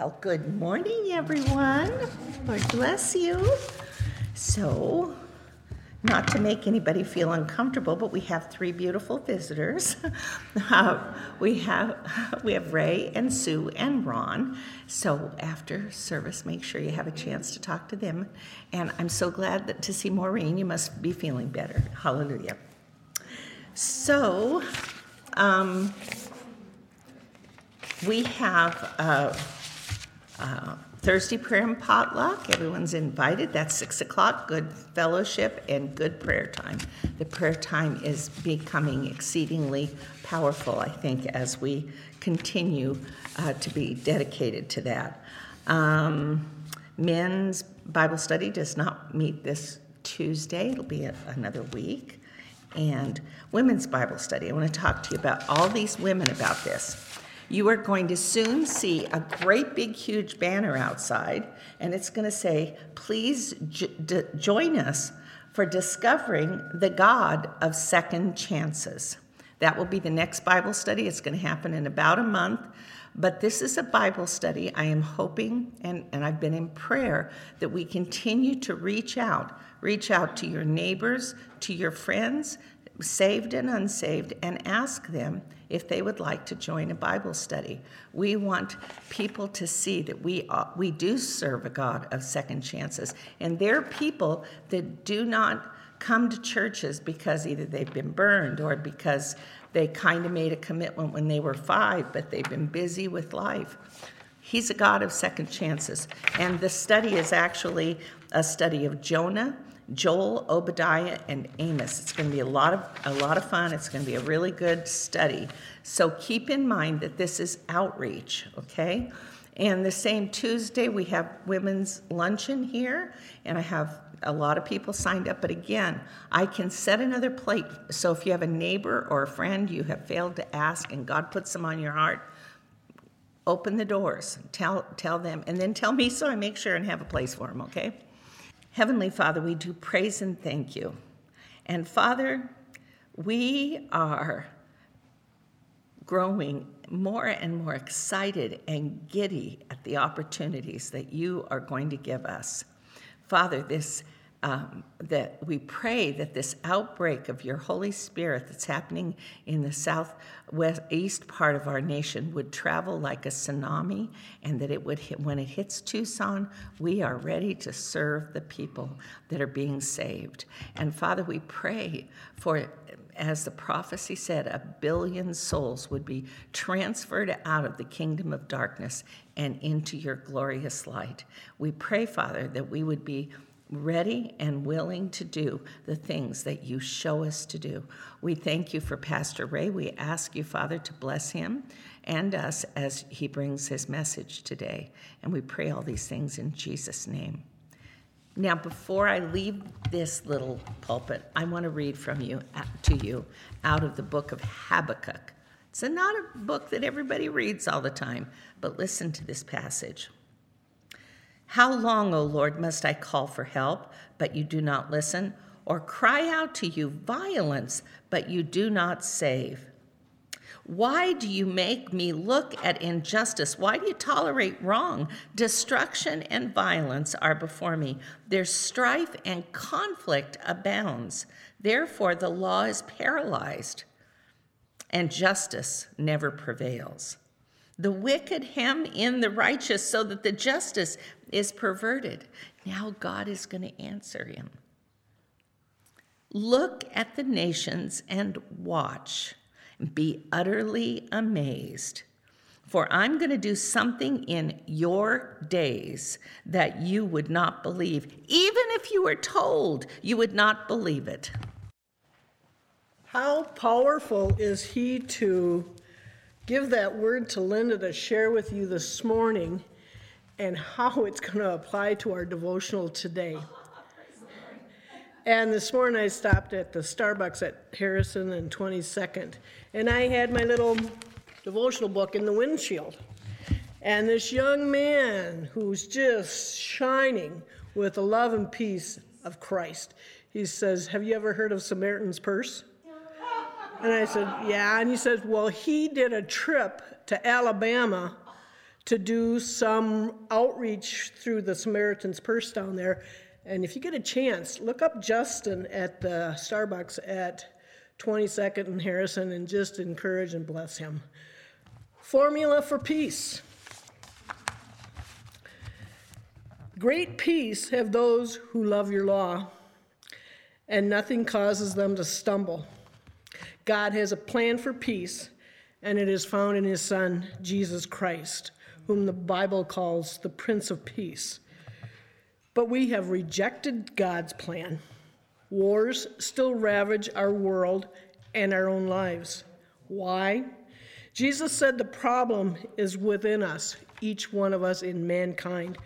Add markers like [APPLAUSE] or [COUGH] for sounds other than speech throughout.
Well, good morning, everyone. Lord bless you. So, not to make anybody feel uncomfortable, but we have three beautiful visitors. [LAUGHS] Uh, we have [LAUGHS] we have Ray and Sue and Ron. So after service, make sure you have a chance to talk to them. And I'm so glad that to see Maureen. You must be feeling better. Hallelujah. So. Um, we have uh, uh, Thursday prayer and potluck. Everyone's invited. That's six o'clock. Good fellowship and good prayer time. The prayer time is becoming exceedingly powerful, I think, as we continue uh, to be dedicated to that. Um, men's Bible study does not meet this Tuesday, it'll be another week. And women's Bible study. I want to talk to you about all these women about this. You are going to soon see a great big huge banner outside, and it's going to say, Please j- join us for discovering the God of second chances. That will be the next Bible study. It's going to happen in about a month. But this is a Bible study. I am hoping, and, and I've been in prayer, that we continue to reach out. Reach out to your neighbors, to your friends, saved and unsaved, and ask them if they would like to join a Bible study. We want people to see that we, we do serve a God of second chances. And there are people that do not come to churches because either they've been burned or because they kind of made a commitment when they were five, but they've been busy with life. He's a God of second chances. And the study is actually a study of Jonah Joel, Obadiah, and Amos. It's going to be a lot of a lot of fun. It's going to be a really good study. So keep in mind that this is outreach, okay? And the same Tuesday we have women's luncheon here, and I have a lot of people signed up. But again, I can set another plate. So if you have a neighbor or a friend you have failed to ask, and God puts them on your heart, open the doors. Tell tell them, and then tell me so I make sure and have a place for them. Okay. Heavenly Father, we do praise and thank you. And Father, we are growing more and more excited and giddy at the opportunities that you are going to give us. Father, this um, that we pray that this outbreak of your Holy Spirit that's happening in the southwest east part of our nation would travel like a tsunami, and that it would hit, when it hits Tucson, we are ready to serve the people that are being saved. And Father, we pray for as the prophecy said, a billion souls would be transferred out of the kingdom of darkness and into your glorious light. We pray, Father, that we would be ready and willing to do the things that you show us to do. We thank you for Pastor Ray. We ask you, Father, to bless him and us as he brings his message today. And we pray all these things in Jesus' name. Now, before I leave this little pulpit, I want to read from you uh, to you out of the book of Habakkuk. It's not a book that everybody reads all the time, but listen to this passage. How long, O Lord, must I call for help, but you do not listen, or cry out to you violence, but you do not save? Why do you make me look at injustice? Why do you tolerate wrong? Destruction and violence are before me. Their strife and conflict abounds. Therefore, the law is paralyzed, and justice never prevails. The wicked hem in the righteous so that the justice is perverted. Now God is going to answer him. Look at the nations and watch. Be utterly amazed. For I'm going to do something in your days that you would not believe. Even if you were told, you would not believe it. How powerful is he to give that word to Linda to share with you this morning and how it's going to apply to our devotional today. And this morning I stopped at the Starbucks at Harrison and 22nd, and I had my little devotional book in the windshield. And this young man who's just shining with the love and peace of Christ, he says, Have you ever heard of Samaritan's Purse? And I said, Yeah. And he says, Well, he did a trip to Alabama to do some outreach through the Samaritan's Purse down there. And if you get a chance, look up Justin at the Starbucks at 22nd and Harrison and just encourage and bless him. Formula for peace. Great peace have those who love your law, and nothing causes them to stumble. God has a plan for peace, and it is found in his Son, Jesus Christ, whom the Bible calls the Prince of Peace. But we have rejected God's plan. Wars still ravage our world and our own lives. Why? Jesus said the problem is within us, each one of us in mankind.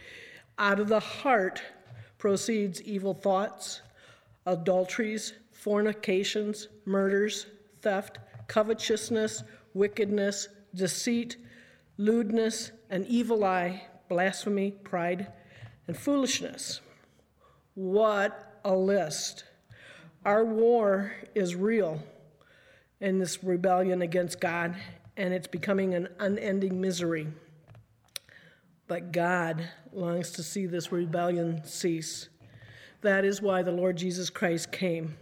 Out of the heart proceeds evil thoughts, adulteries, fornications, murders, theft, covetousness, wickedness, deceit, lewdness, an evil eye, blasphemy, pride, and foolishness. What a list. Our war is real in this rebellion against God, and it's becoming an unending misery. But God longs to see this rebellion cease. That is why the Lord Jesus Christ came.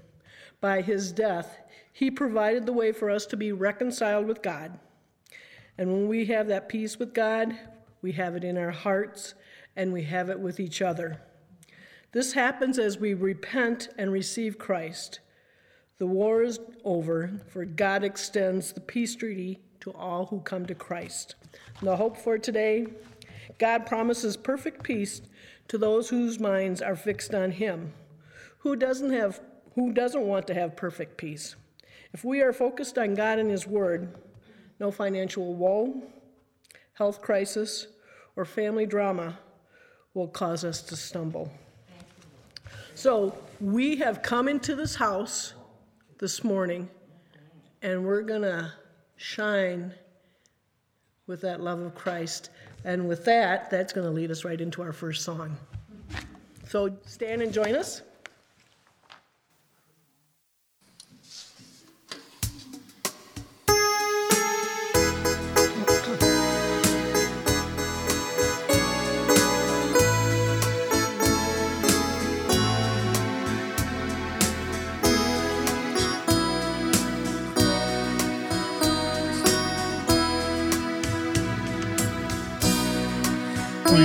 By his death, he provided the way for us to be reconciled with God. And when we have that peace with God, we have it in our hearts and we have it with each other. This happens as we repent and receive Christ. The war is over, for God extends the peace treaty to all who come to Christ. And the hope for today God promises perfect peace to those whose minds are fixed on him. Who doesn't have who doesn't want to have perfect peace? If we are focused on God and his word, no financial woe, health crisis, or family drama will cause us to stumble. So, we have come into this house this morning and we're going to shine with that love of Christ. And with that, that's going to lead us right into our first song. So stand and join us.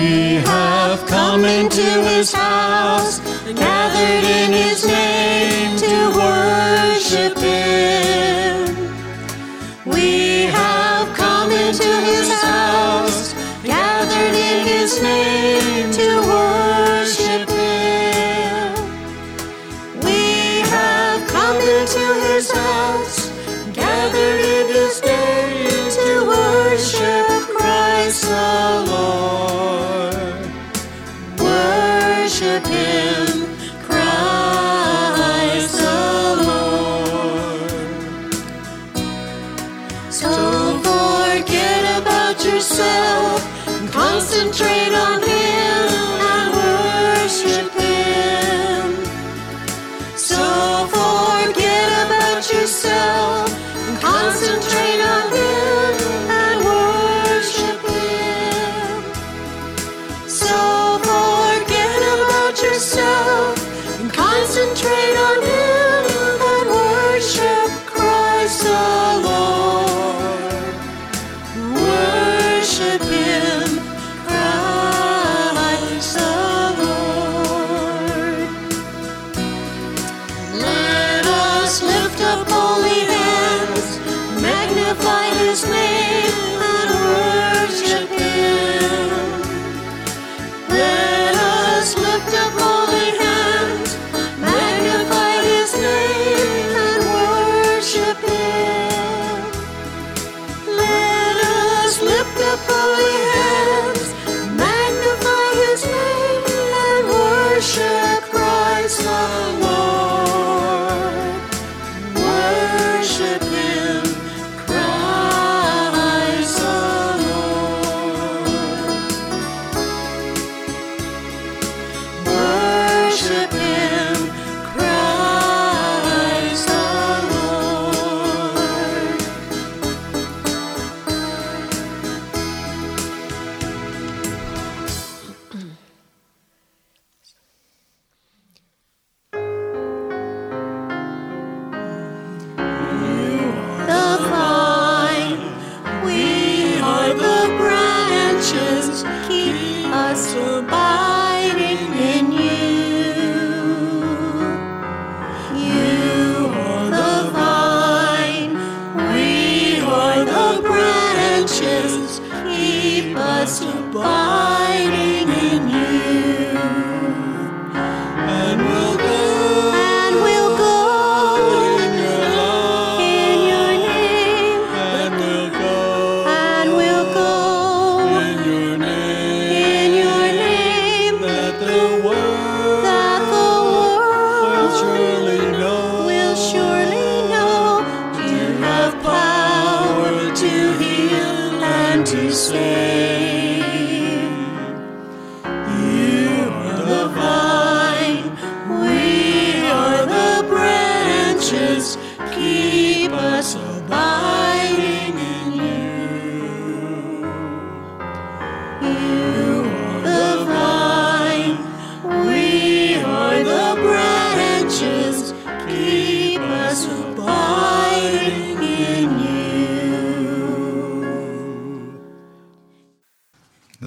We have come into his house,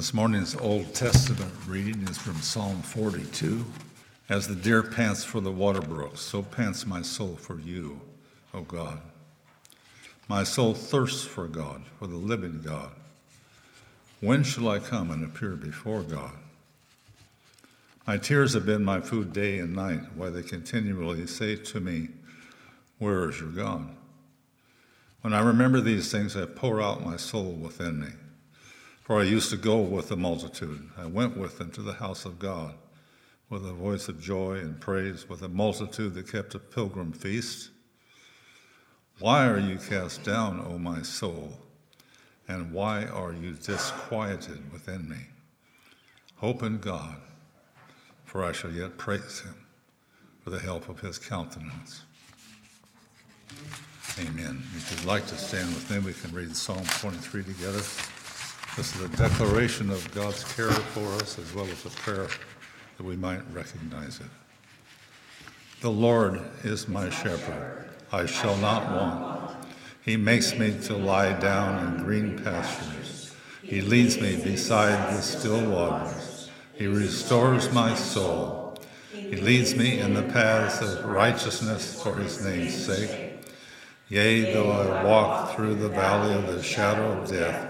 This morning's Old Testament reading is from Psalm 42. As the deer pants for the water brooks, so pants my soul for you, O God. My soul thirsts for God, for the living God. When shall I come and appear before God? My tears have been my food day and night, while they continually say to me, Where is your God? When I remember these things, I pour out my soul within me. For I used to go with the multitude. I went with them to the house of God with a voice of joy and praise, with a multitude that kept a pilgrim feast. Why are you cast down, O my soul? And why are you disquieted within me? Hope in God, for I shall yet praise him for the help of his countenance. Amen. If you'd like to stand with me, we can read Psalm 23 together. This is a declaration of God's care for us as well as a prayer that we might recognize it. The Lord is my shepherd, I shall not want. He makes me to lie down in green pastures. He leads me beside the still waters. He restores my soul. He leads me in the paths of righteousness for his name's sake. Yea, though I walk through the valley of the shadow of death,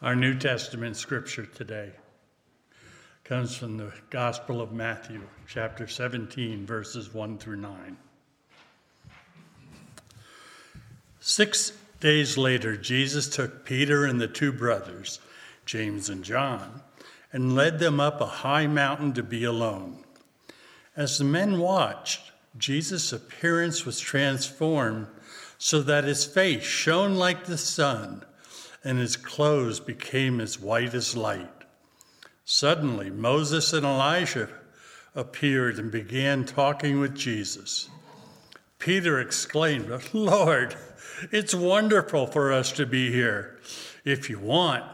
Our New Testament scripture today comes from the Gospel of Matthew, chapter 17, verses 1 through 9. Six days later, Jesus took Peter and the two brothers, James and John, and led them up a high mountain to be alone. As the men watched, Jesus' appearance was transformed so that his face shone like the sun and his clothes became as white as light. Suddenly, Moses and Elijah appeared and began talking with Jesus. Peter exclaimed, Lord, it's wonderful for us to be here. If you want,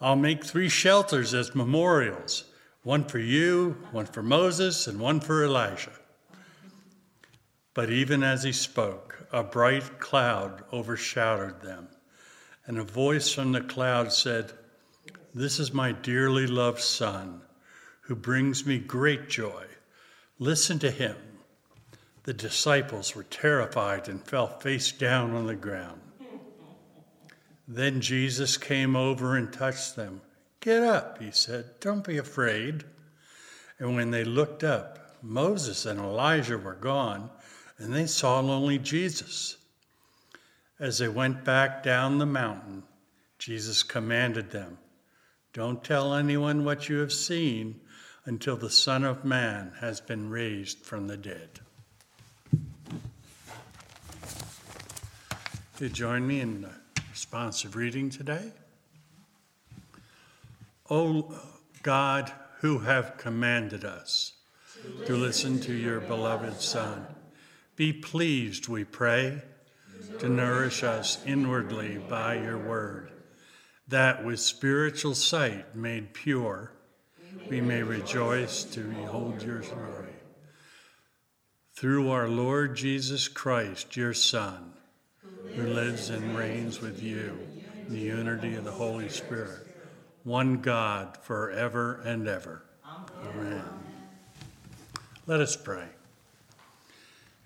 I'll make three shelters as memorials one for you, one for Moses, and one for Elijah. But even as he spoke, a bright cloud overshadowed them and a voice from the cloud said, This is my dearly loved Son, who brings me great joy. Listen to him. The disciples were terrified and fell face down on the ground. Then Jesus came over and touched them. Get up, he said. Don't be afraid. And when they looked up, Moses and Elijah were gone, and they saw only Jesus. As they went back down the mountain, Jesus commanded them, Don't tell anyone what you have seen until the Son of Man has been raised from the dead. You join me in the responsive reading today? O God, who have commanded us to listen to your beloved Son, be pleased, we pray to nourish us inwardly by your word, that with spiritual sight made pure, we may rejoice to behold your glory. Through our Lord Jesus Christ, your Son, who lives and reigns with you in the unity of the Holy Spirit, one God forever and ever. Amen. Let us pray.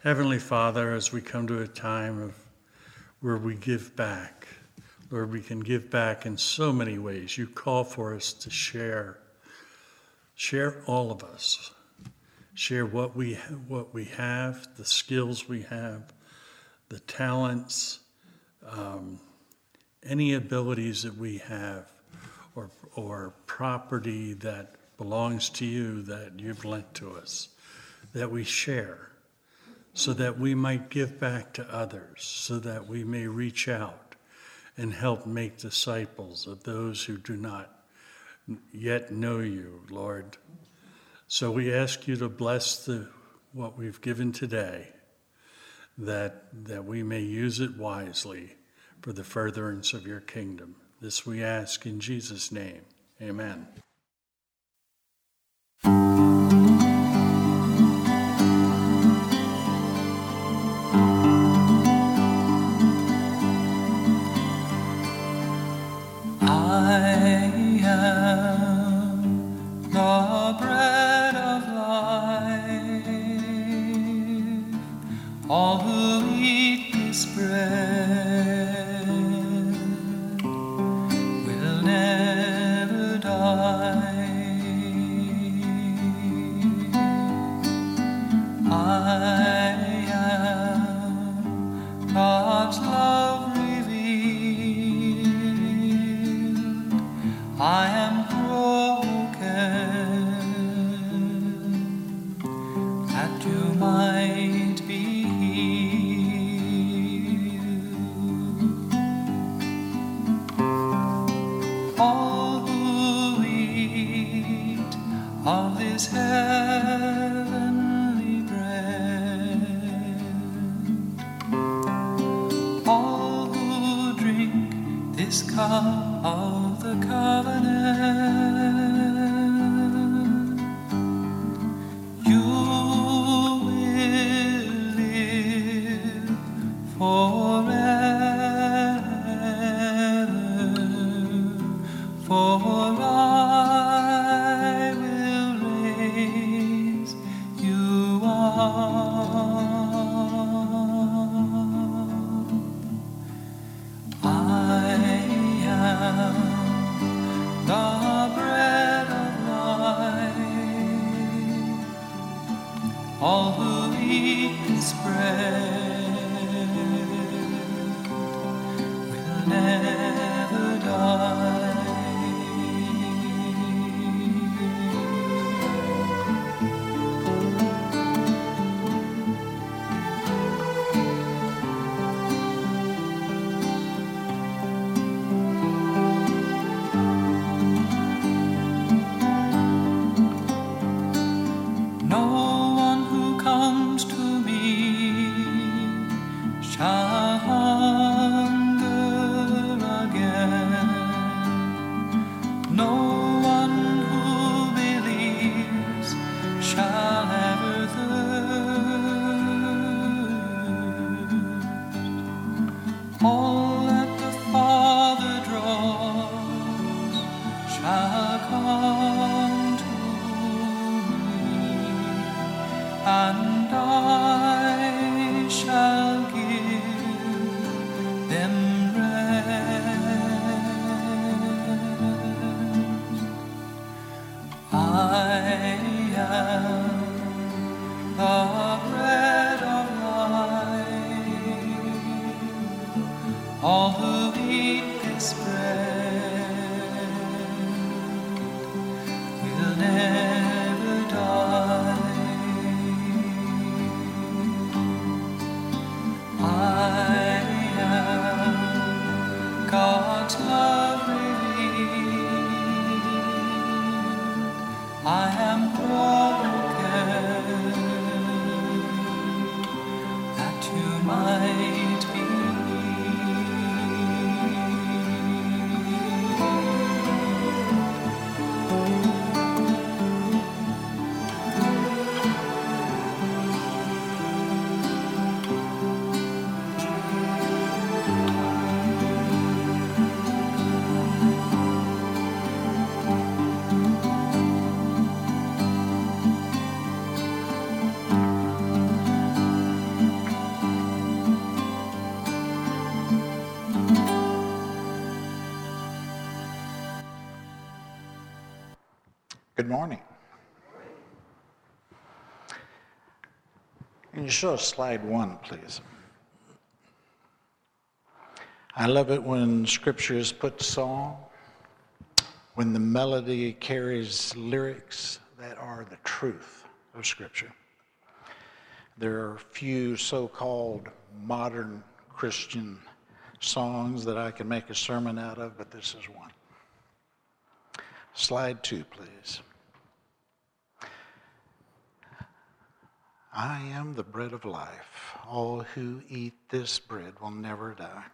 Heavenly Father, as we come to a time of where we give back. Lord, we can give back in so many ways. You call for us to share. Share all of us. Share what we what we have, the skills we have, the talents, um, any abilities that we have, or or property that belongs to you that you've lent to us, that we share so that we might give back to others, so that we may reach out and help make disciples of those who do not yet know you, Lord. So we ask you to bless the, what we've given today, that, that we may use it wisely for the furtherance of your kingdom. This we ask in Jesus' name. Amen. Will Good morning. Can you show slide one, please? I love it when scripture is put to song, when the melody carries lyrics that are the truth of scripture. There are few so called modern Christian songs that I can make a sermon out of, but this is one. Slide two, please. I am the bread of life. All who eat this bread will never die.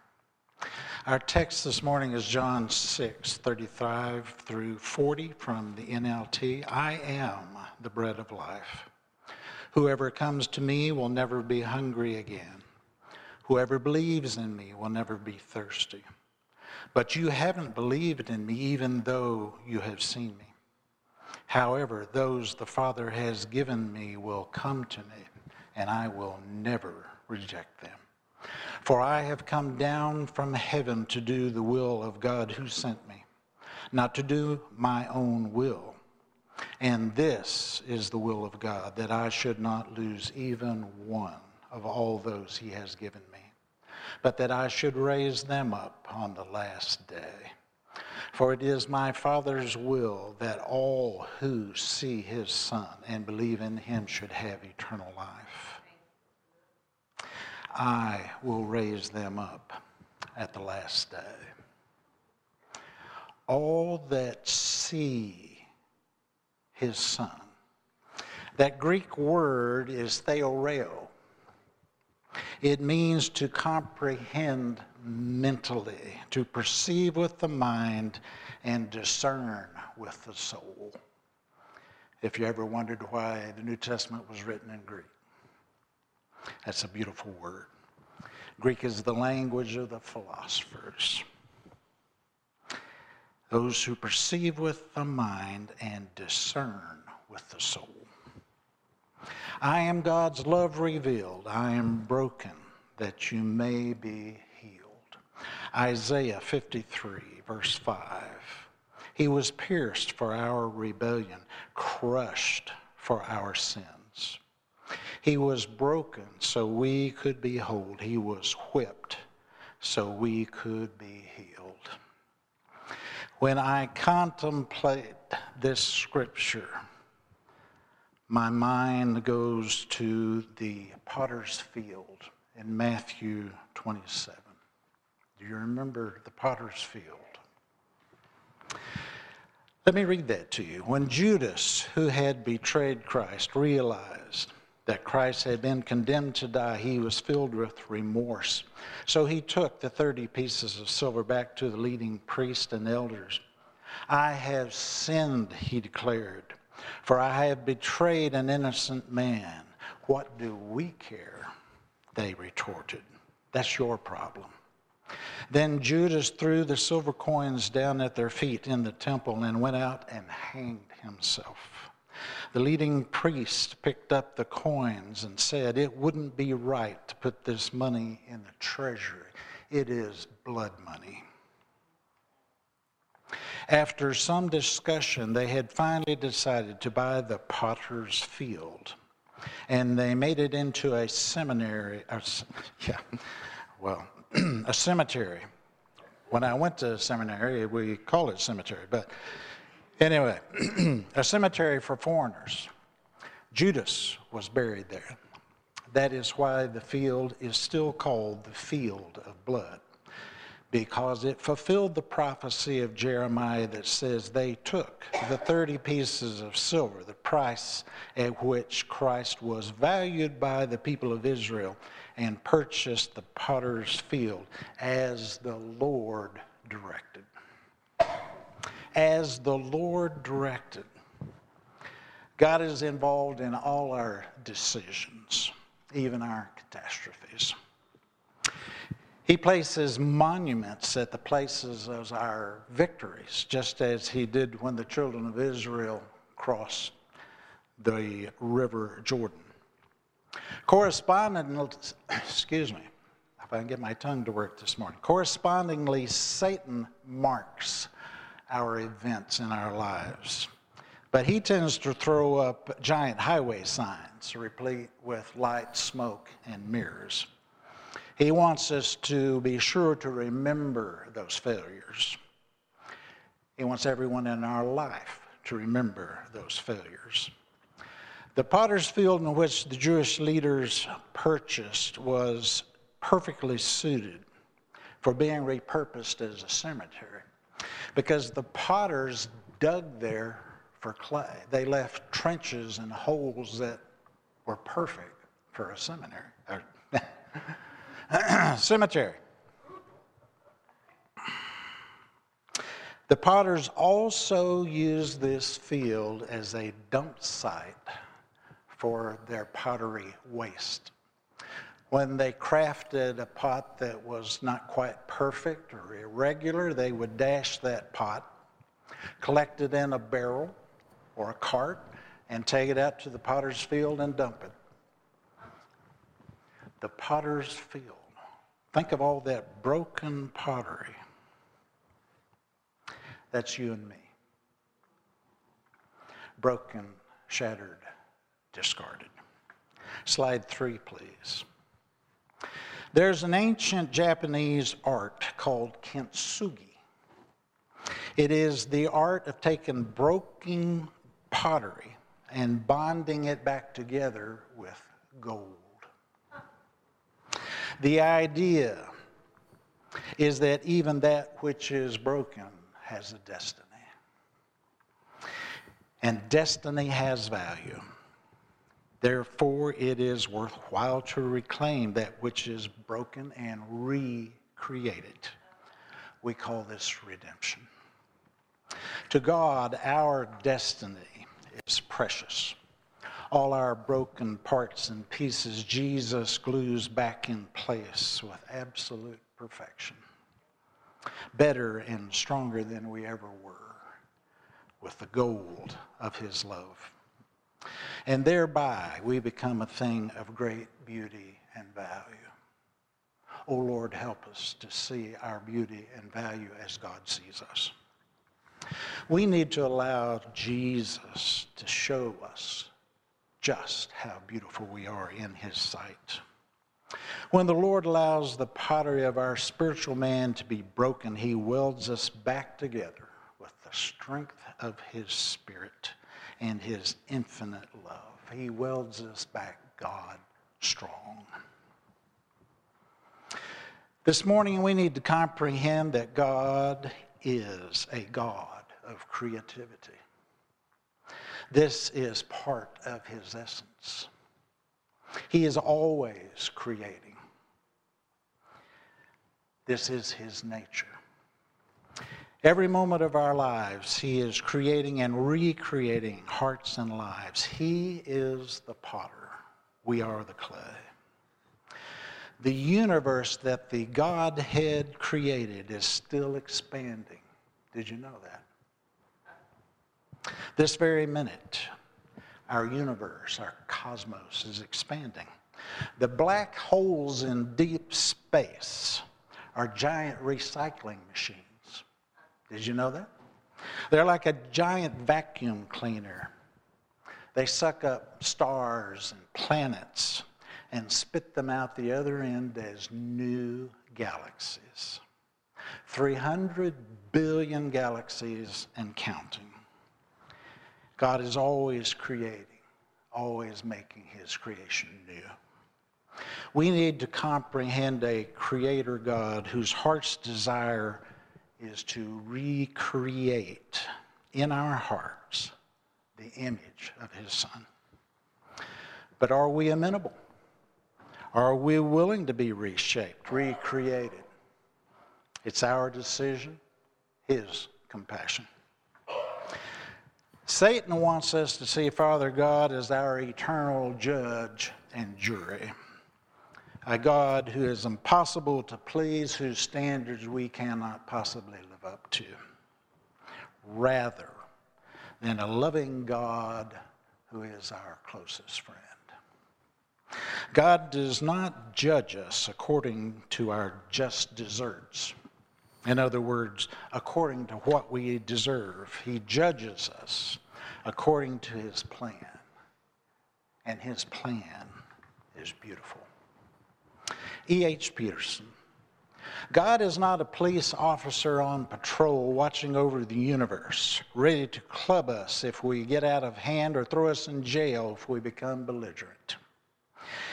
Our text this morning is John 6, 35 through 40 from the NLT. I am the bread of life. Whoever comes to me will never be hungry again. Whoever believes in me will never be thirsty. But you haven't believed in me even though you have seen me. However, those the Father has given me will come to me, and I will never reject them. For I have come down from heaven to do the will of God who sent me, not to do my own will. And this is the will of God, that I should not lose even one of all those he has given me but that I should raise them up on the last day. For it is my Father's will that all who see his Son and believe in him should have eternal life. I will raise them up at the last day. All that see his Son. That Greek word is theoreo it means to comprehend mentally, to perceive with the mind, and discern with the soul. If you ever wondered why the New Testament was written in Greek, that's a beautiful word. Greek is the language of the philosophers. Those who perceive with the mind and discern with the soul. I am God's love revealed. I am broken that you may be healed. Isaiah 53, verse 5. He was pierced for our rebellion, crushed for our sins. He was broken so we could be whole. He was whipped so we could be healed. When I contemplate this scripture, my mind goes to the potter's field in Matthew 27. Do you remember the potter's field? Let me read that to you. When Judas, who had betrayed Christ, realized that Christ had been condemned to die, he was filled with remorse. So he took the 30 pieces of silver back to the leading priests and elders. I have sinned, he declared. For I have betrayed an innocent man. What do we care? They retorted. That's your problem. Then Judas threw the silver coins down at their feet in the temple and went out and hanged himself. The leading priest picked up the coins and said, It wouldn't be right to put this money in the treasury. It is blood money. After some discussion, they had finally decided to buy the potter's field. And they made it into a seminary, or, yeah, well, [CLEARS THROAT] a cemetery. When I went to seminary, we call it cemetery, but anyway, [CLEARS THROAT] a cemetery for foreigners. Judas was buried there. That is why the field is still called the field of blood because it fulfilled the prophecy of Jeremiah that says they took the 30 pieces of silver, the price at which Christ was valued by the people of Israel, and purchased the potter's field as the Lord directed. As the Lord directed. God is involved in all our decisions, even our catastrophes. He places monuments at the places of our victories, just as he did when the children of Israel crossed the river Jordan. Correspondingly, excuse me, if I can get my tongue to work this morning. Correspondingly, Satan marks our events in our lives. But he tends to throw up giant highway signs replete with light, smoke, and mirrors. He wants us to be sure to remember those failures. He wants everyone in our life to remember those failures. The potter's field in which the Jewish leaders purchased was perfectly suited for being repurposed as a cemetery because the potters dug there for clay. They left trenches and holes that were perfect for a seminary. [LAUGHS] [CLEARS THROAT] cemetery. The potters also used this field as a dump site for their pottery waste. When they crafted a pot that was not quite perfect or irregular, they would dash that pot, collect it in a barrel or a cart, and take it out to the potter's field and dump it. The potter's field. Think of all that broken pottery. That's you and me. Broken, shattered, discarded. Slide three, please. There's an ancient Japanese art called kintsugi. It is the art of taking broken pottery and bonding it back together with gold. The idea is that even that which is broken has a destiny. And destiny has value. Therefore, it is worthwhile to reclaim that which is broken and recreate it. We call this redemption. To God, our destiny is precious. All our broken parts and pieces, Jesus glues back in place with absolute perfection. Better and stronger than we ever were, with the gold of his love and thereby we become a thing of great beauty and value. Oh Lord, help us to see our beauty and value as God sees us. We need to allow Jesus to show us just how beautiful we are in his sight. When the Lord allows the pottery of our spiritual man to be broken, he welds us back together with the strength of his spirit and his infinite love. He welds us back God strong. This morning, we need to comprehend that God is a God of creativity. This is part of his essence. He is always creating. This is his nature. Every moment of our lives, He is creating and recreating hearts and lives. He is the potter, we are the clay. The universe that the Godhead created is still expanding. Did you know that? This very minute, our universe, our cosmos is expanding. The black holes in deep space are giant recycling machines. Did you know that? They're like a giant vacuum cleaner. They suck up stars and planets and spit them out the other end as new galaxies. 300 billion galaxies and counting. God is always creating, always making his creation new. We need to comprehend a creator God whose heart's desire is to recreate in our hearts the image of his son. But are we amenable? Are we willing to be reshaped, recreated? It's our decision, his compassion. Satan wants us to see Father God as our eternal judge and jury a God who is impossible to please, whose standards we cannot possibly live up to, rather than a loving God who is our closest friend. God does not judge us according to our just deserts. In other words, according to what we deserve. He judges us according to his plan. And his plan is beautiful. E.H. Peterson. God is not a police officer on patrol watching over the universe, ready to club us if we get out of hand or throw us in jail if we become belligerent.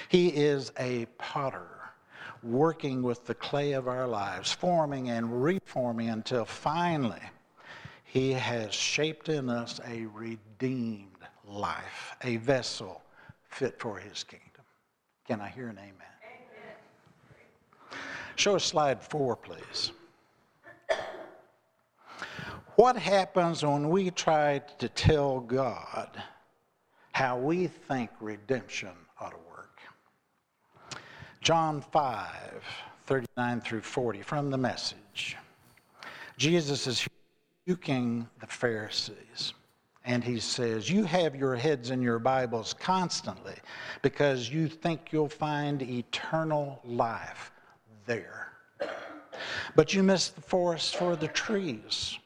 He is a potter working with the clay of our lives, forming and reforming until finally He has shaped in us a redeemed life, a vessel fit for his kingdom. Can I hear an amen? amen. Show us slide four, please. What happens when we try to tell God how we think redemption ought to work? John 5, 39 through 40 from the message. Jesus is rebuking the Pharisees. And he says, You have your heads in your Bibles constantly because you think you'll find eternal life there. But you miss the forest for the trees.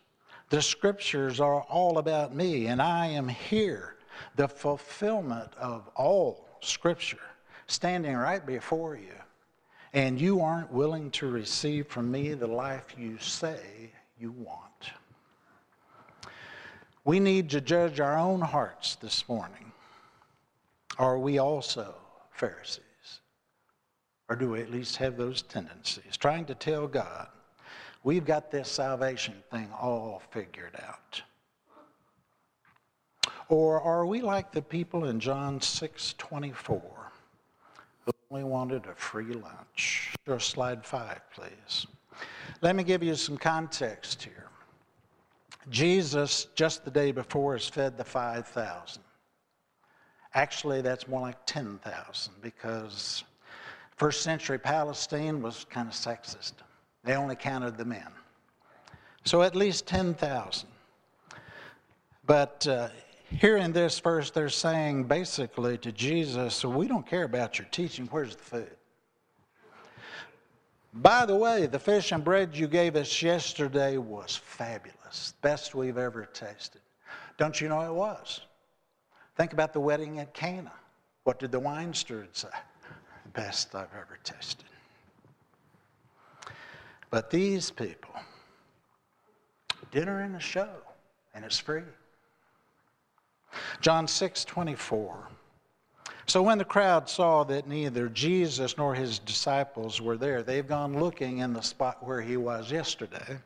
The scriptures are all about me, and I am here, the fulfillment of all scripture, standing right before you. And you aren't willing to receive from me the life you say you want. We need to judge our own hearts this morning. Are we also Pharisees? Or do we at least have those tendencies? Trying to tell God, We've got this salvation thing all figured out. Or are we like the people in John 6 24 only wanted a free lunch? Sure, slide five, please. Let me give you some context here. Jesus, just the day before, has fed the 5,000. Actually, that's more like 10,000 because first century Palestine was kind of sexist. They only counted the men. So at least 10,000. But uh, here in this verse, they're saying basically to Jesus, we don't care about your teaching, where's the food? By the way, the fish and bread you gave us yesterday was fabulous, best we've ever tasted. Don't you know it was? Think about the wedding at Cana. What did the wine steward say? Best I've ever tasted. But these people, dinner and a show, and it's free. John 6 24. So when the crowd saw that neither Jesus nor his disciples were there, they've gone looking in the spot where he was yesterday.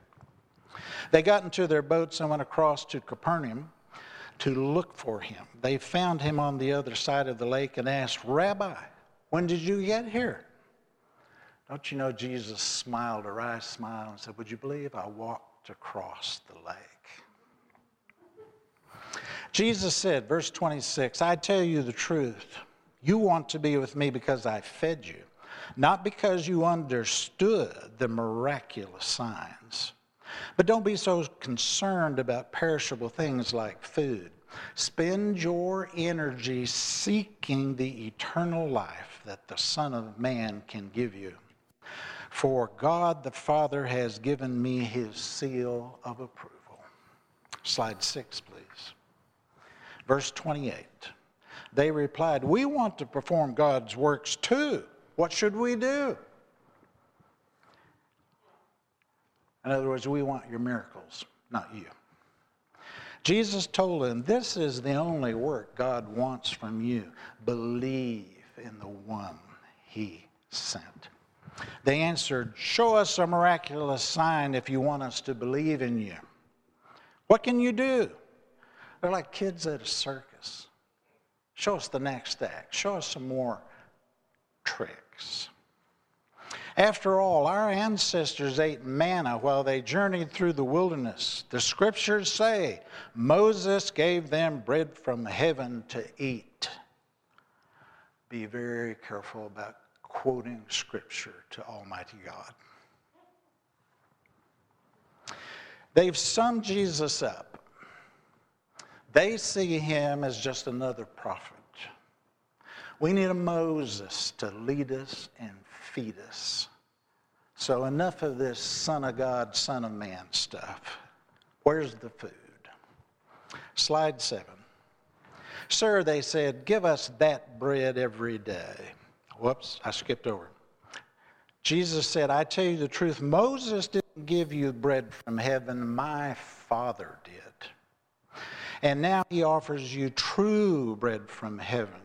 They got into their boats and went across to Capernaum to look for him. They found him on the other side of the lake and asked, Rabbi, when did you get here? Don't you know Jesus smiled a wry smile and said, Would you believe I walked across the lake? Jesus said, verse 26, I tell you the truth. You want to be with me because I fed you, not because you understood the miraculous signs. But don't be so concerned about perishable things like food. Spend your energy seeking the eternal life that the Son of Man can give you. For God the Father has given me his seal of approval. Slide six, please. Verse 28. They replied, We want to perform God's works too. What should we do? In other words, we want your miracles, not you. Jesus told them, This is the only work God wants from you. Believe in the one he sent. They answered, Show us a miraculous sign if you want us to believe in you. What can you do? They're like kids at a circus. Show us the next act. Show us some more tricks. After all, our ancestors ate manna while they journeyed through the wilderness. The scriptures say Moses gave them bread from heaven to eat. Be very careful about quoting Scripture to Almighty God. They've summed Jesus up. They see him as just another prophet. We need a Moses to lead us and feed us. So, enough of this Son of God, Son of Man stuff. Where's the food? Slide seven. Sir, they said, give us that bread every day. Whoops, I skipped over. Jesus said, I tell you the truth, Moses didn't give you bread from heaven, my Father did. And now he offers you true bread from heaven.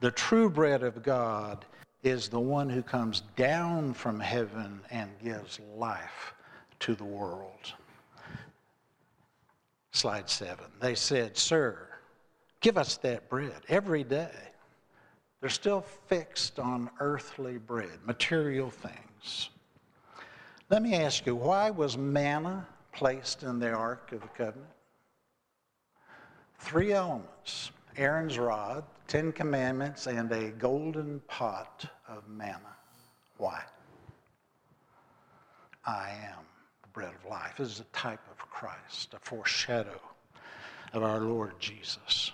The true bread of God is the one who comes down from heaven and gives life to the world. Slide seven. They said, Sir, give us that bread every day. They're still fixed on earthly bread, material things. Let me ask you, why was manna placed in the Ark of the Covenant? Three elements Aaron's rod, Ten Commandments, and a golden pot of manna. Why? I am the bread of life. This is a type of Christ, a foreshadow of our Lord Jesus.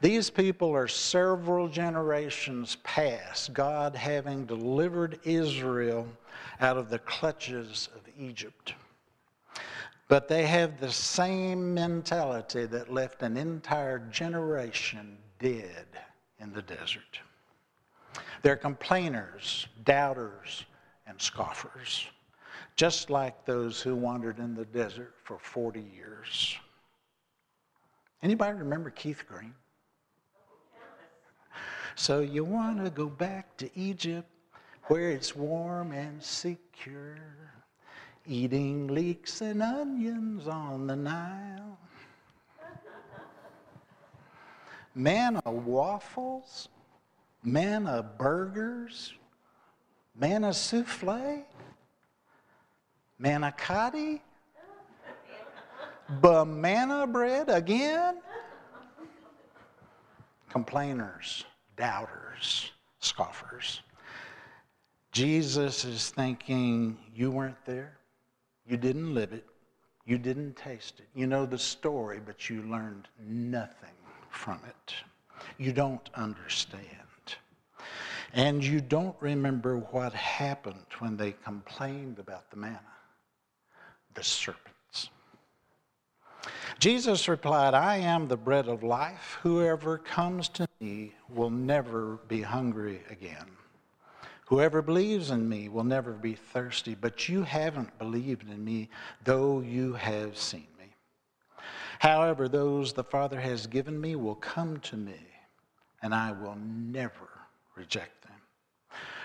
These people are several generations past God having delivered Israel out of the clutches of Egypt. But they have the same mentality that left an entire generation dead in the desert. They're complainers, doubters, and scoffers, just like those who wandered in the desert for 40 years. Anybody remember Keith Green? So you want to go back to Egypt where it's warm and secure, eating leeks and onions on the Nile. Manna waffles, manna burgers, manna souffle, manicotti, banana bread again. Complainers, doubters, scoffers. Jesus is thinking, You weren't there. You didn't live it. You didn't taste it. You know the story, but you learned nothing from it. You don't understand. And you don't remember what happened when they complained about the manna the serpents. Jesus replied, I am the bread of life. Whoever comes to me will never be hungry again. Whoever believes in me will never be thirsty, but you haven't believed in me, though you have seen me. However, those the Father has given me will come to me, and I will never reject them.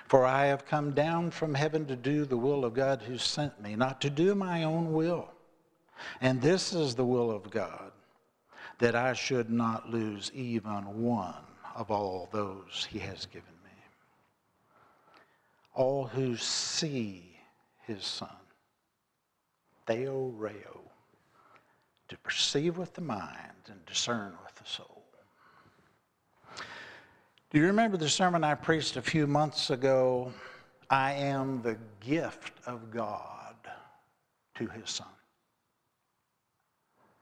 For I have come down from heaven to do the will of God who sent me, not to do my own will. And this is the will of God, that I should not lose even one of all those he has given me. All who see his Son, theoreo, to perceive with the mind and discern with the soul. Do you remember the sermon I preached a few months ago? I am the gift of God to his Son.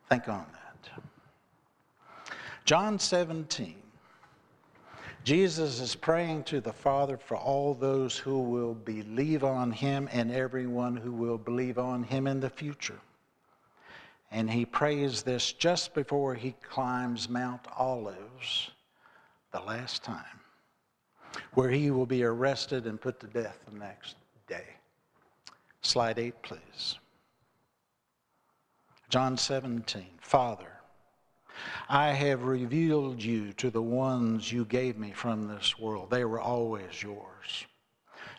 Think on that. John 17. Jesus is praying to the Father for all those who will believe on him and everyone who will believe on him in the future. And he prays this just before he climbs Mount Olives the last time, where he will be arrested and put to death the next day. Slide 8, please. John 17, Father, I have revealed you to the ones you gave me from this world. They were always yours.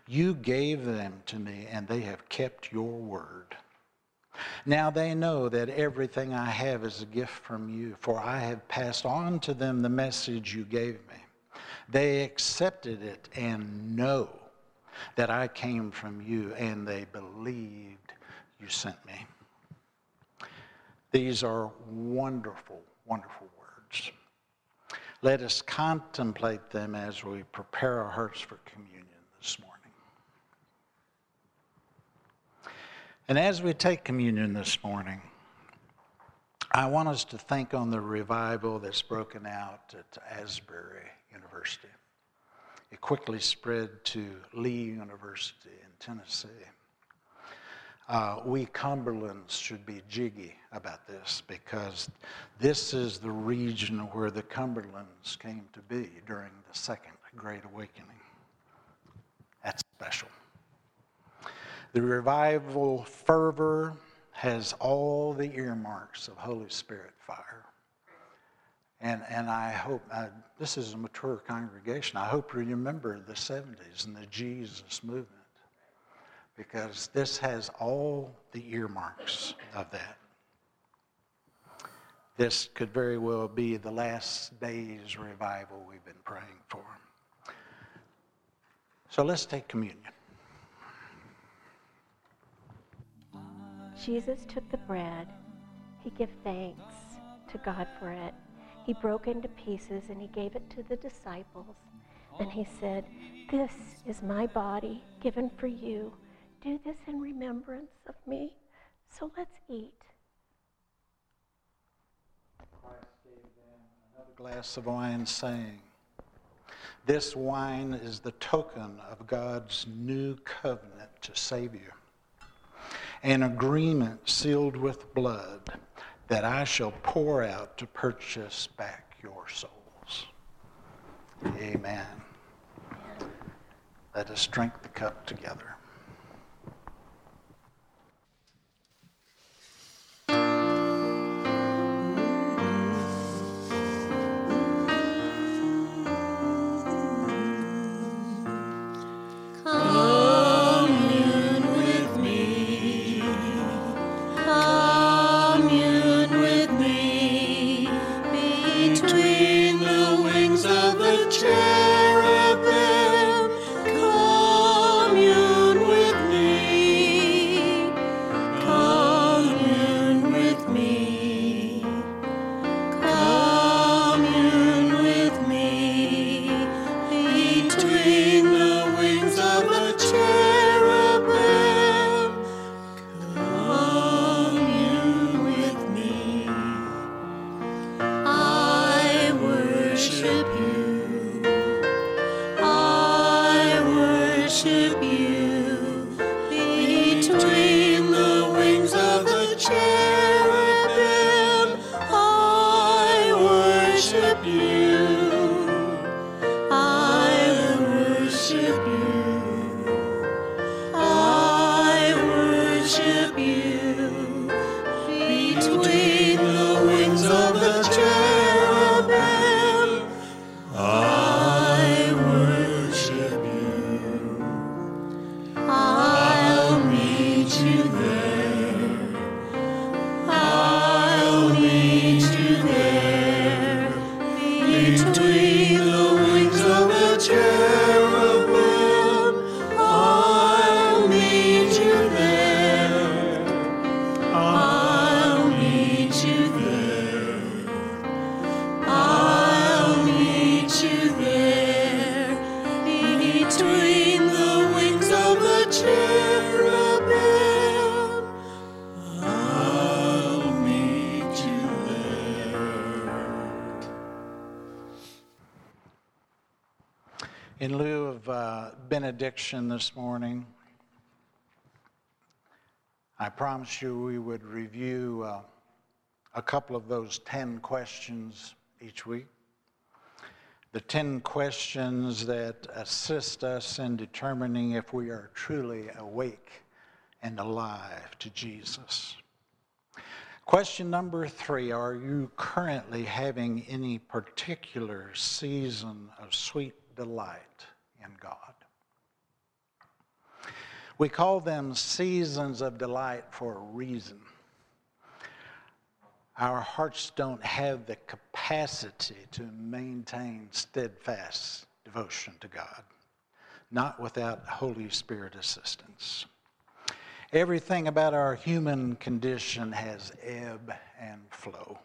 You gave them to me, and they have kept your word. Now they know that everything I have is a gift from you, for I have passed on to them the message you gave me. They accepted it and know that I came from you, and they believed you sent me. These are wonderful, wonderful words. Let us contemplate them as we prepare our hearts for communion this morning. And as we take communion this morning, I want us to think on the revival that's broken out at Asbury University. It quickly spread to Lee University in Tennessee. Uh, we Cumberlands should be jiggy about this because this is the region where the Cumberlands came to be during the Second Great Awakening. That's special. The revival fervor has all the earmarks of Holy Spirit fire. And, and I hope, uh, this is a mature congregation. I hope you remember the 70s and the Jesus movement because this has all the earmarks of that. this could very well be the last days revival we've been praying for. So let's take communion. Jesus took the bread. He gave thanks to God for it. He broke into pieces and he gave it to the disciples. And he said, This is my body given for you. Do this in remembrance of me. So let's eat. Christ gave them another glass of wine, saying, This wine is the token of God's new covenant to save you, an agreement sealed with blood that I shall pour out to purchase back your souls. Amen. Let us drink the cup together. Benediction this morning. I promised you we would review uh, a couple of those 10 questions each week. The 10 questions that assist us in determining if we are truly awake and alive to Jesus. Question number three Are you currently having any particular season of sweet delight in God? We call them seasons of delight for a reason. Our hearts don't have the capacity to maintain steadfast devotion to God, not without Holy Spirit assistance. Everything about our human condition has ebb and flow.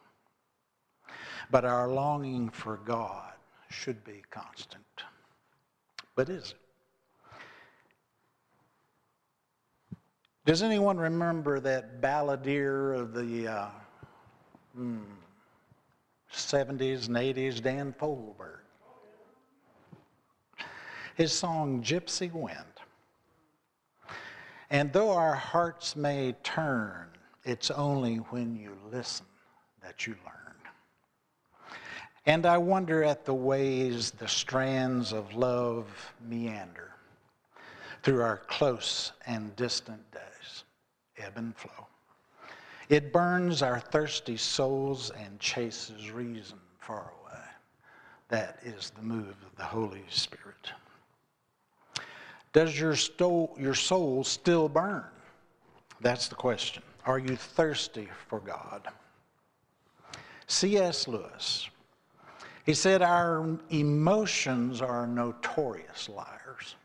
But our longing for God should be constant. But is it? Does anyone remember that balladeer of the uh, hmm, 70s and 80s, Dan Fogelberg? His song, Gypsy Wind. And though our hearts may turn, it's only when you listen that you learn. And I wonder at the ways the strands of love meander through our close and distant days ebb and flow. It burns our thirsty souls and chases reason far away. That is the move of the Holy Spirit. Does your, sto- your soul still burn? That's the question. Are you thirsty for God? C.S. Lewis, he said, Our emotions are notorious liars.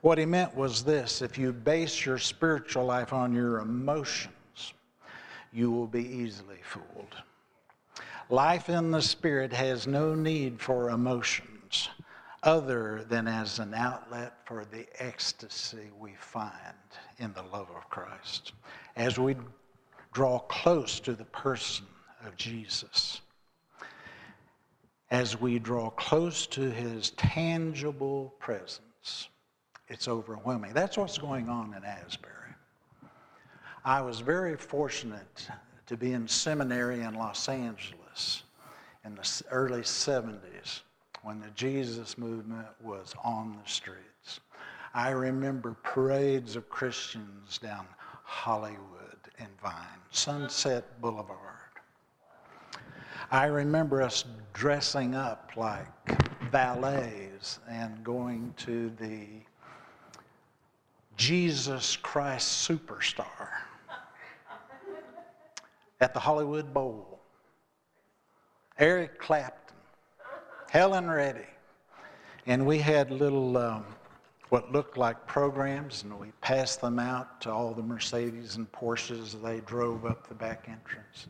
What he meant was this if you base your spiritual life on your emotions, you will be easily fooled. Life in the Spirit has no need for emotions other than as an outlet for the ecstasy we find in the love of Christ. As we draw close to the person of Jesus, as we draw close to his tangible presence, it's overwhelming. That's what's going on in Asbury. I was very fortunate to be in seminary in Los Angeles in the early 70s when the Jesus movement was on the streets. I remember parades of Christians down Hollywood and Vine, Sunset Boulevard. I remember us dressing up like valets and going to the Jesus Christ Superstar at the Hollywood Bowl. Eric Clapton, Helen Reddy, and we had little um, what looked like programs, and we passed them out to all the Mercedes and Porsches as they drove up the back entrance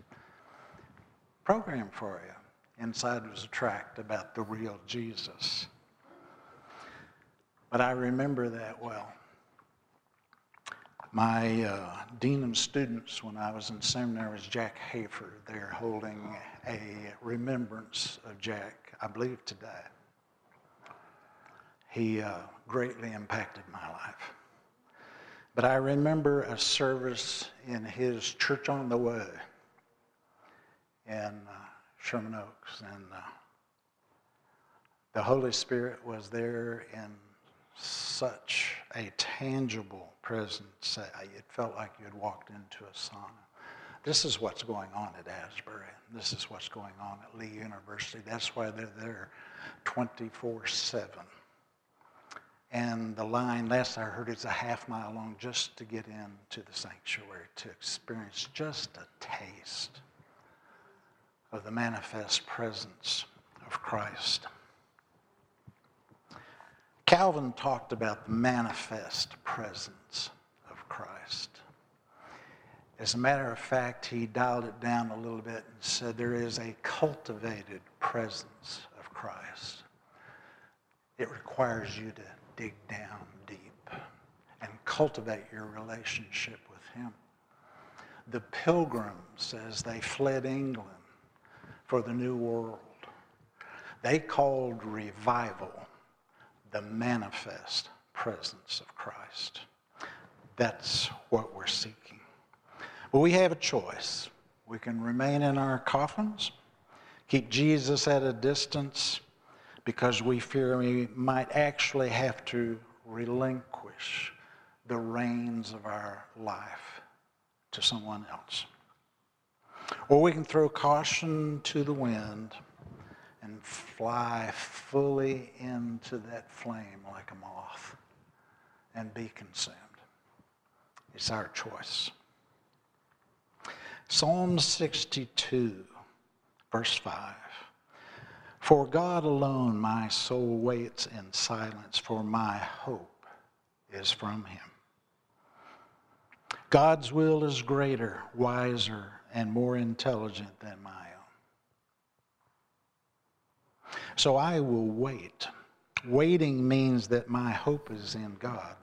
program for you. Inside was a tract about the real Jesus. But I remember that well. My uh, dean of students when I was in seminary was Jack Hayford. They're holding a remembrance of Jack, I believe today. He uh, greatly impacted my life. But I remember a service in his church on the way in uh, Sherman Oaks. And uh, the Holy Spirit was there in such a tangible presence. It felt like you had walked into a sauna. This is what's going on at Asbury. This is what's going on at Lee University. That's why they're there 24 7. And the line, last I heard, is a half mile long just to get into the sanctuary to experience just a taste of the manifest presence of Christ. Calvin talked about the manifest presence of Christ. As a matter of fact, he dialed it down a little bit and said there is a cultivated presence of Christ. It requires you to dig down deep and cultivate your relationship with Him. The pilgrims, as they fled England, for the new world. They called revival the manifest presence of Christ. That's what we're seeking. But we have a choice. We can remain in our coffins, keep Jesus at a distance because we fear we might actually have to relinquish the reins of our life to someone else. Or we can throw caution to the wind and fly fully into that flame like a moth and be consumed. It's our choice. Psalm 62, verse 5. For God alone my soul waits in silence, for my hope is from him. God's will is greater, wiser, and more intelligent than own. So I will wait. Waiting means that my hope is in God,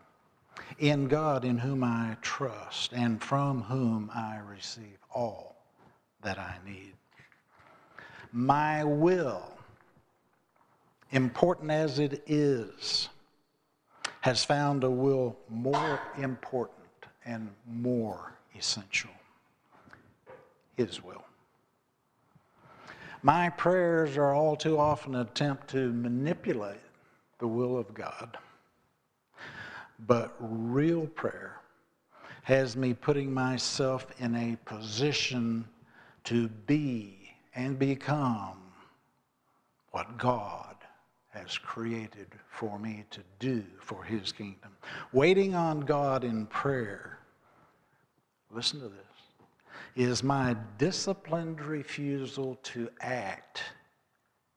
in God in whom I trust, and from whom I receive all that I need. My will, important as it is, has found a will more important and more essential his will. My prayers are all too often an attempt to manipulate the will of God. But real prayer has me putting myself in a position to be and become what God has created for me to do for His kingdom. Waiting on God in prayer, listen to this is my disciplined refusal to act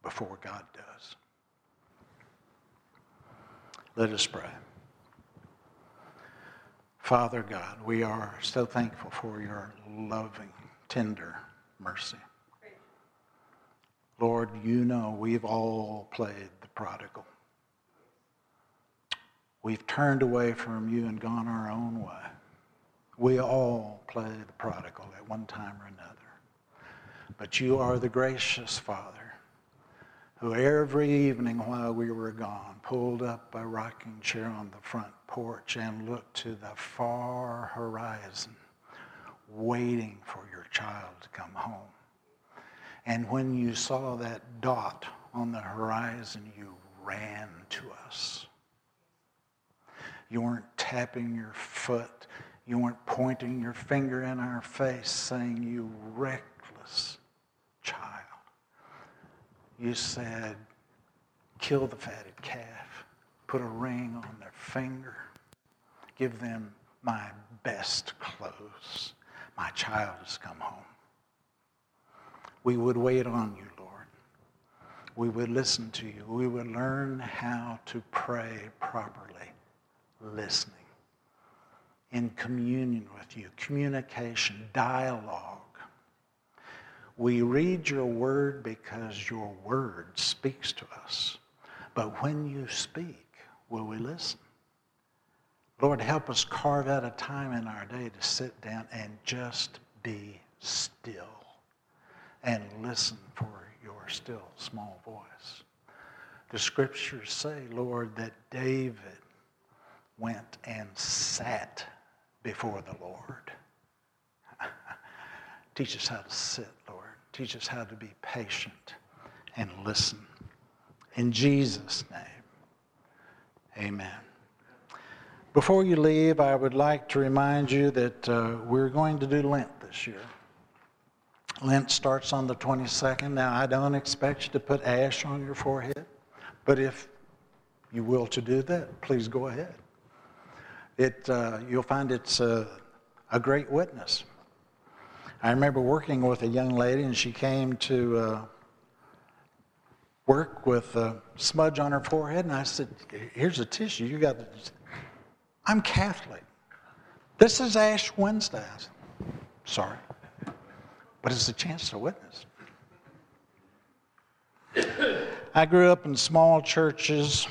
before God does. Let us pray. Father God, we are so thankful for your loving, tender mercy. Lord, you know we've all played the prodigal. We've turned away from you and gone our own way. We all play the prodigal at one time or another. But you are the gracious Father who every evening while we were gone pulled up a rocking chair on the front porch and looked to the far horizon, waiting for your child to come home. And when you saw that dot on the horizon, you ran to us. You weren't tapping your foot. You weren't pointing your finger in our face saying, You reckless child. You said, Kill the fatted calf, put a ring on their finger, give them my best clothes. My child has come home. We would wait on you, Lord. We would listen to you. We would learn how to pray properly listening, in communion with you, communication, dialogue. We read your word because your word speaks to us. But when you speak, will we listen? Lord, help us carve out a time in our day to sit down and just be still and listen for your still small voice. The scriptures say, Lord, that David went and sat before the Lord. [LAUGHS] Teach us how to sit, Lord. Teach us how to be patient and listen. In Jesus' name, amen. Before you leave, I would like to remind you that uh, we're going to do Lent this year. Lent starts on the 22nd. Now, I don't expect you to put ash on your forehead, but if you will to do that, please go ahead it, uh, you'll find it's a, a, great witness. I remember working with a young lady, and she came to uh, work with a smudge on her forehead, and I said, "Here's a tissue. You got." I'm Catholic. This is Ash Wednesday. Said, Sorry, but it's a chance to witness. I grew up in small churches.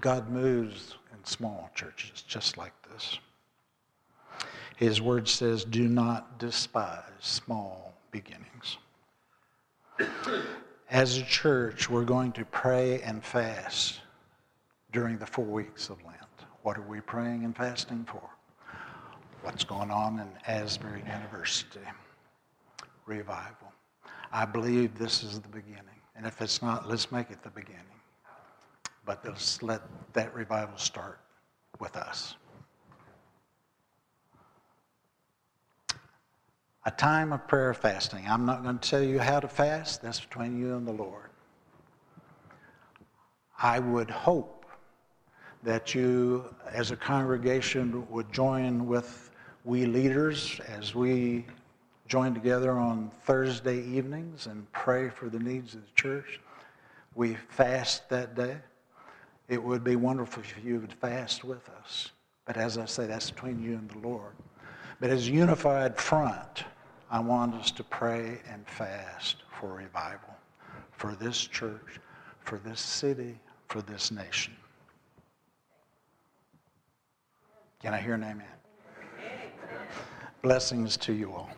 God moves small churches just like this. His word says, Do not despise small beginnings. As a church, we're going to pray and fast during the four weeks of Lent. What are we praying and fasting for? What's going on in Asbury University? Revival. I believe this is the beginning. And if it's not, let's make it the beginning but let's let that revival start with us. A time of prayer fasting. I'm not going to tell you how to fast, that's between you and the Lord. I would hope that you, as a congregation, would join with we leaders as we join together on Thursday evenings and pray for the needs of the church. We fast that day. It would be wonderful if you would fast with us. But as I say, that's between you and the Lord. But as a unified front, I want us to pray and fast for revival, for this church, for this city, for this nation. Can I hear an amen? Blessings to you all.